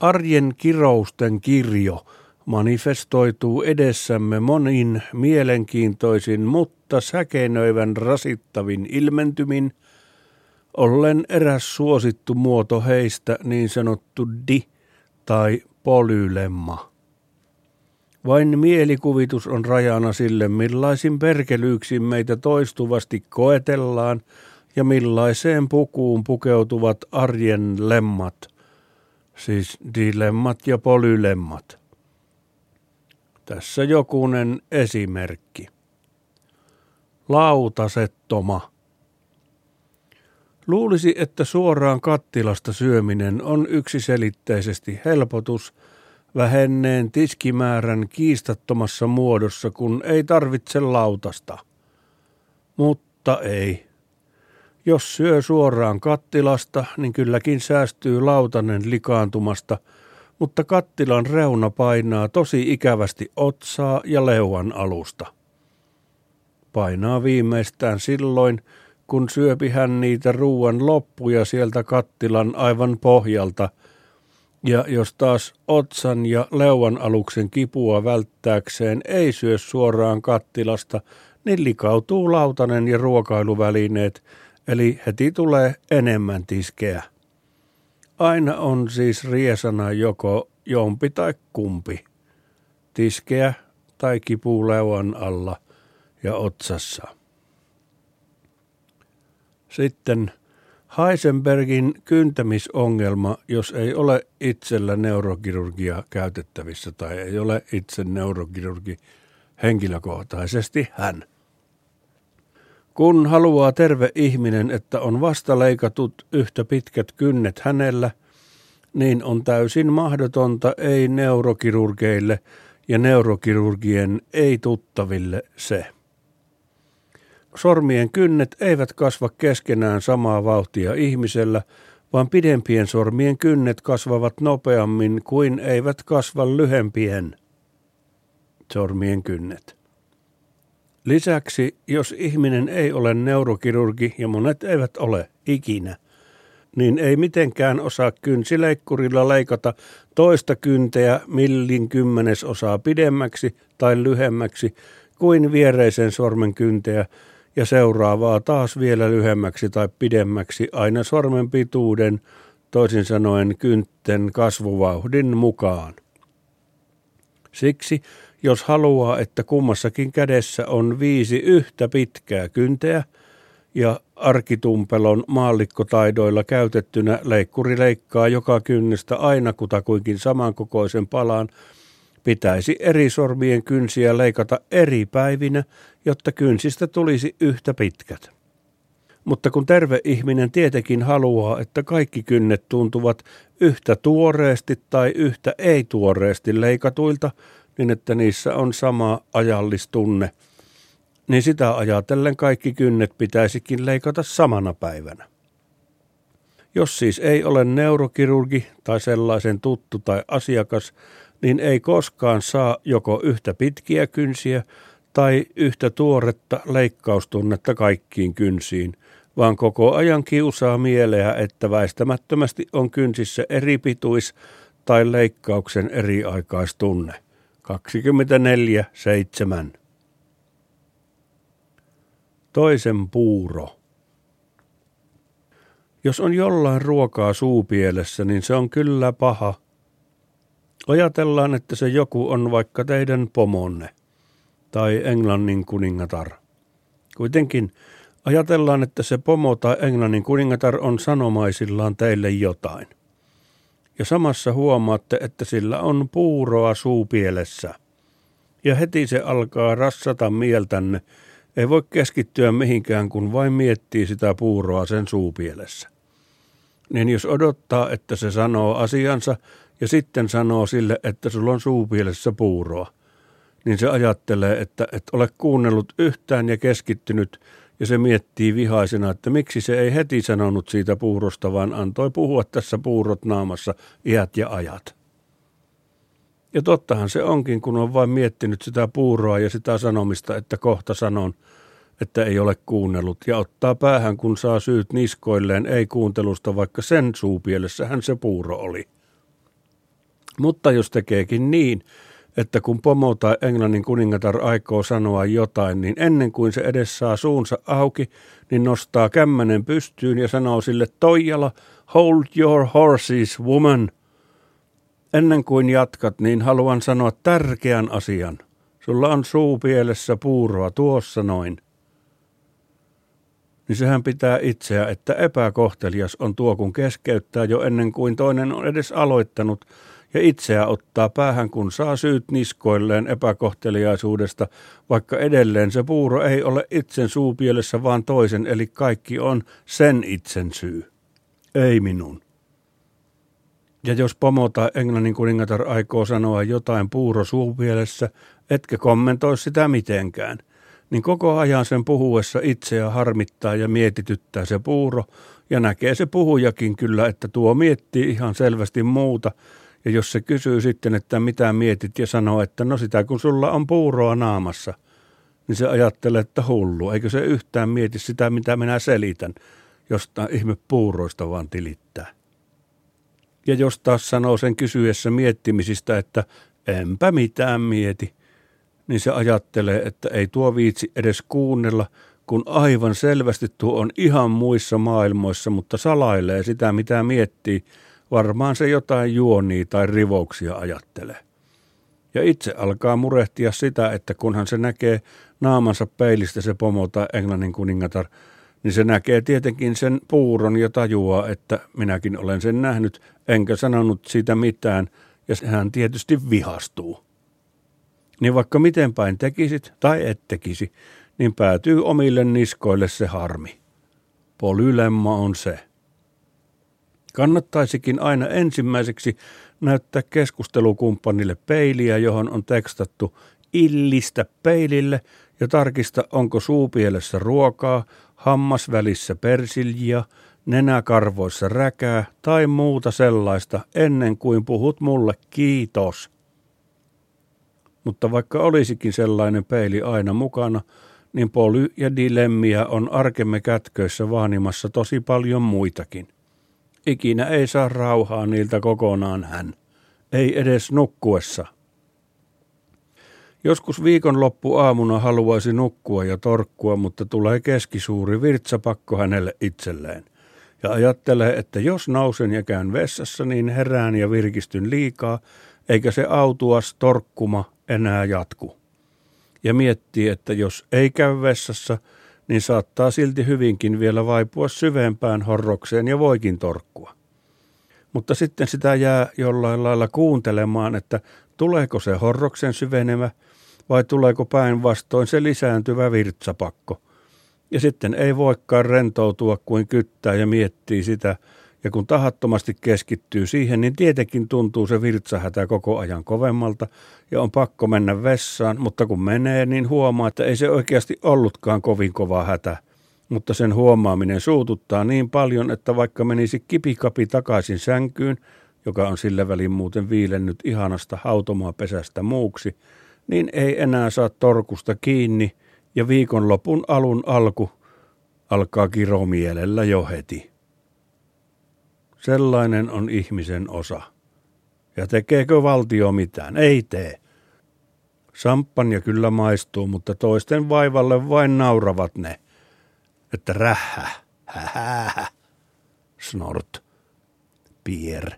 Arjen kirousten kirjo manifestoituu edessämme monin mielenkiintoisin, mutta säkenöivän rasittavin ilmentymin, ollen eräs suosittu muoto heistä niin sanottu di tai polylemma. Vain mielikuvitus on rajana sille, millaisin perkelyyksiin meitä toistuvasti koetellaan ja millaiseen pukuun pukeutuvat arjen lemmat, siis dilemmat ja polylemmat. Tässä jokunen esimerkki. Lautasettoma. Luulisi, että suoraan kattilasta syöminen on yksiselitteisesti helpotus – vähenneen tiskimäärän kiistattomassa muodossa, kun ei tarvitse lautasta. Mutta ei. Jos syö suoraan kattilasta, niin kylläkin säästyy lautanen likaantumasta, mutta kattilan reuna painaa tosi ikävästi otsaa ja leuan alusta. Painaa viimeistään silloin, kun syöpi hän niitä ruuan loppuja sieltä kattilan aivan pohjalta – ja jos taas otsan ja leuan aluksen kipua välttääkseen ei syö suoraan kattilasta, niin likautuu lautanen ja ruokailuvälineet, eli heti tulee enemmän tiskeä. Aina on siis riesana joko jompi tai kumpi. Tiskeä tai kipu leuan alla ja otsassa. Sitten Heisenbergin kyntämisongelma, jos ei ole itsellä neurokirurgia käytettävissä tai ei ole itse neurokirurgi henkilökohtaisesti hän. Kun haluaa terve ihminen, että on vasta leikatut yhtä pitkät kynnet hänellä, niin on täysin mahdotonta ei neurokirurgeille ja neurokirurgien ei tuttaville se. Sormien kynnet eivät kasva keskenään samaa vauhtia ihmisellä, vaan pidempien sormien kynnet kasvavat nopeammin kuin eivät kasva lyhempien sormien kynnet. Lisäksi, jos ihminen ei ole neurokirurgi ja monet eivät ole ikinä, niin ei mitenkään osaa kynsileikkurilla leikata toista kynteä millin kymmenesosaa pidemmäksi tai lyhemmäksi kuin viereisen sormen kynteä, ja seuraavaa taas vielä lyhemmäksi tai pidemmäksi aina sormen pituuden, toisin sanoen kyntten kasvuvauhdin mukaan. Siksi, jos haluaa, että kummassakin kädessä on viisi yhtä pitkää kynteä, ja arkitumpelon maallikkotaidoilla käytettynä leikkuri leikkaa joka kynnestä aina kutakuinkin samankokoisen palan, pitäisi eri sormien kynsiä leikata eri päivinä jotta kynsistä tulisi yhtä pitkät. Mutta kun terve ihminen tietenkin haluaa, että kaikki kynnet tuntuvat yhtä tuoreesti tai yhtä ei-tuoreesti leikatuilta, niin että niissä on sama ajallistunne, niin sitä ajatellen kaikki kynnet pitäisikin leikata samana päivänä. Jos siis ei ole neurokirurgi tai sellaisen tuttu tai asiakas, niin ei koskaan saa joko yhtä pitkiä kynsiä tai yhtä tuoretta leikkaustunnetta kaikkiin kynsiin, vaan koko ajan kiusaa mieleä, että väistämättömästi on kynsissä eri pituis- tai leikkauksen eriaikaistunne. 24.7. Toisen puuro. Jos on jollain ruokaa suupielessä, niin se on kyllä paha. Ajatellaan, että se joku on vaikka teidän pomonne tai Englannin kuningatar. Kuitenkin ajatellaan, että se pomo tai Englannin kuningatar on sanomaisillaan teille jotain. Ja samassa huomaatte, että sillä on puuroa suupielessä. Ja heti se alkaa rassata mieltänne. Ei voi keskittyä mihinkään, kun vain miettii sitä puuroa sen suupielessä. Niin jos odottaa, että se sanoo asiansa ja sitten sanoo sille, että sulla on suupielessä puuroa, niin se ajattelee, että et ole kuunnellut yhtään ja keskittynyt, ja se miettii vihaisena, että miksi se ei heti sanonut siitä puurosta, vaan antoi puhua tässä puurot naamassa iät ja ajat. Ja tottahan se onkin, kun on vain miettinyt sitä puuroa ja sitä sanomista, että kohta sanon, että ei ole kuunnellut, ja ottaa päähän, kun saa syyt niskoilleen ei kuuntelusta, vaikka sen suupielessähän se puuro oli. Mutta jos tekeekin niin, että kun pomo tai englannin kuningatar aikoo sanoa jotain, niin ennen kuin se edes saa suunsa auki, niin nostaa kämmänen pystyyn ja sanoo sille Toijala, hold your horses, woman. Ennen kuin jatkat, niin haluan sanoa tärkeän asian. Sulla on suupielessä puuroa tuossa noin. Niin sehän pitää itseä, että epäkohtelias on tuo, kun keskeyttää jo ennen kuin toinen on edes aloittanut – ja itseä ottaa päähän, kun saa syyt niskoilleen epäkohteliaisuudesta, vaikka edelleen se puuro ei ole itsen suupielessä, vaan toisen, eli kaikki on sen itsen syy. Ei minun. Ja jos pomo tai englannin kuningatar aikoo sanoa jotain puuro suupielessä, etkä kommentoi sitä mitenkään, niin koko ajan sen puhuessa itseä harmittaa ja mietityttää se puuro, ja näkee se puhujakin kyllä, että tuo miettii ihan selvästi muuta, ja jos se kysyy sitten, että mitä mietit ja sanoo, että no sitä kun sulla on puuroa naamassa, niin se ajattelee, että hullu. Eikö se yhtään mieti sitä, mitä minä selitän, josta ihme puuroista vaan tilittää. Ja jos taas sanoo sen kysyessä miettimisistä, että enpä mitään mieti, niin se ajattelee, että ei tuo viitsi edes kuunnella, kun aivan selvästi tuo on ihan muissa maailmoissa, mutta salailee sitä, mitä miettii – Varmaan se jotain juonia tai rivouksia ajattelee. Ja itse alkaa murehtia sitä, että kunhan se näkee naamansa peilistä se pomo tai englannin kuningatar, niin se näkee tietenkin sen puuron ja tajuaa, että minäkin olen sen nähnyt, enkä sanonut siitä mitään, ja hän tietysti vihastuu. Niin vaikka miten päin tekisit tai et tekisi, niin päätyy omille niskoille se harmi. Polylemma on se. Kannattaisikin aina ensimmäiseksi näyttää keskustelukumppanille peiliä, johon on tekstattu illistä peilille ja tarkista, onko suupielessä ruokaa, hammas välissä persiljiä, nenäkarvoissa räkää tai muuta sellaista ennen kuin puhut mulle kiitos. Mutta vaikka olisikin sellainen peili aina mukana, niin poly ja dilemmia on arkemme kätköissä vaanimassa tosi paljon muitakin. Ikinä ei saa rauhaa niiltä kokonaan hän. Ei edes nukkuessa. Joskus viikonloppu aamuna haluaisi nukkua ja torkkua, mutta tulee keskisuuri virtsapakko hänelle itselleen. Ja ajattelee, että jos nousen ja käyn vessassa, niin herään ja virkistyn liikaa, eikä se autuas torkkuma enää jatku. Ja miettii, että jos ei käy vessassa, niin saattaa silti hyvinkin vielä vaipua syvempään horrokseen ja voikin torkkua. Mutta sitten sitä jää jollain lailla kuuntelemaan, että tuleeko se horroksen syvenemä vai tuleeko päinvastoin se lisääntyvä virtsapakko. Ja sitten ei voikaan rentoutua kuin kyttää ja miettii sitä, ja kun tahattomasti keskittyy siihen, niin tietenkin tuntuu se virtsahätä koko ajan kovemmalta ja on pakko mennä vessaan, mutta kun menee, niin huomaa, että ei se oikeasti ollutkaan kovin kova hätä. Mutta sen huomaaminen suututtaa niin paljon, että vaikka menisi kipikapi takaisin sänkyyn, joka on sillä välin muuten viilennyt ihanasta hautomaapesästä muuksi, niin ei enää saa torkusta kiinni ja viikonlopun alun alku alkaa kiromielellä jo heti. Sellainen on ihmisen osa. Ja tekeekö valtio mitään? Ei tee. Sampanja kyllä maistuu, mutta toisten vaivalle vain nauravat ne. Että rähä, hähä, snort, pier.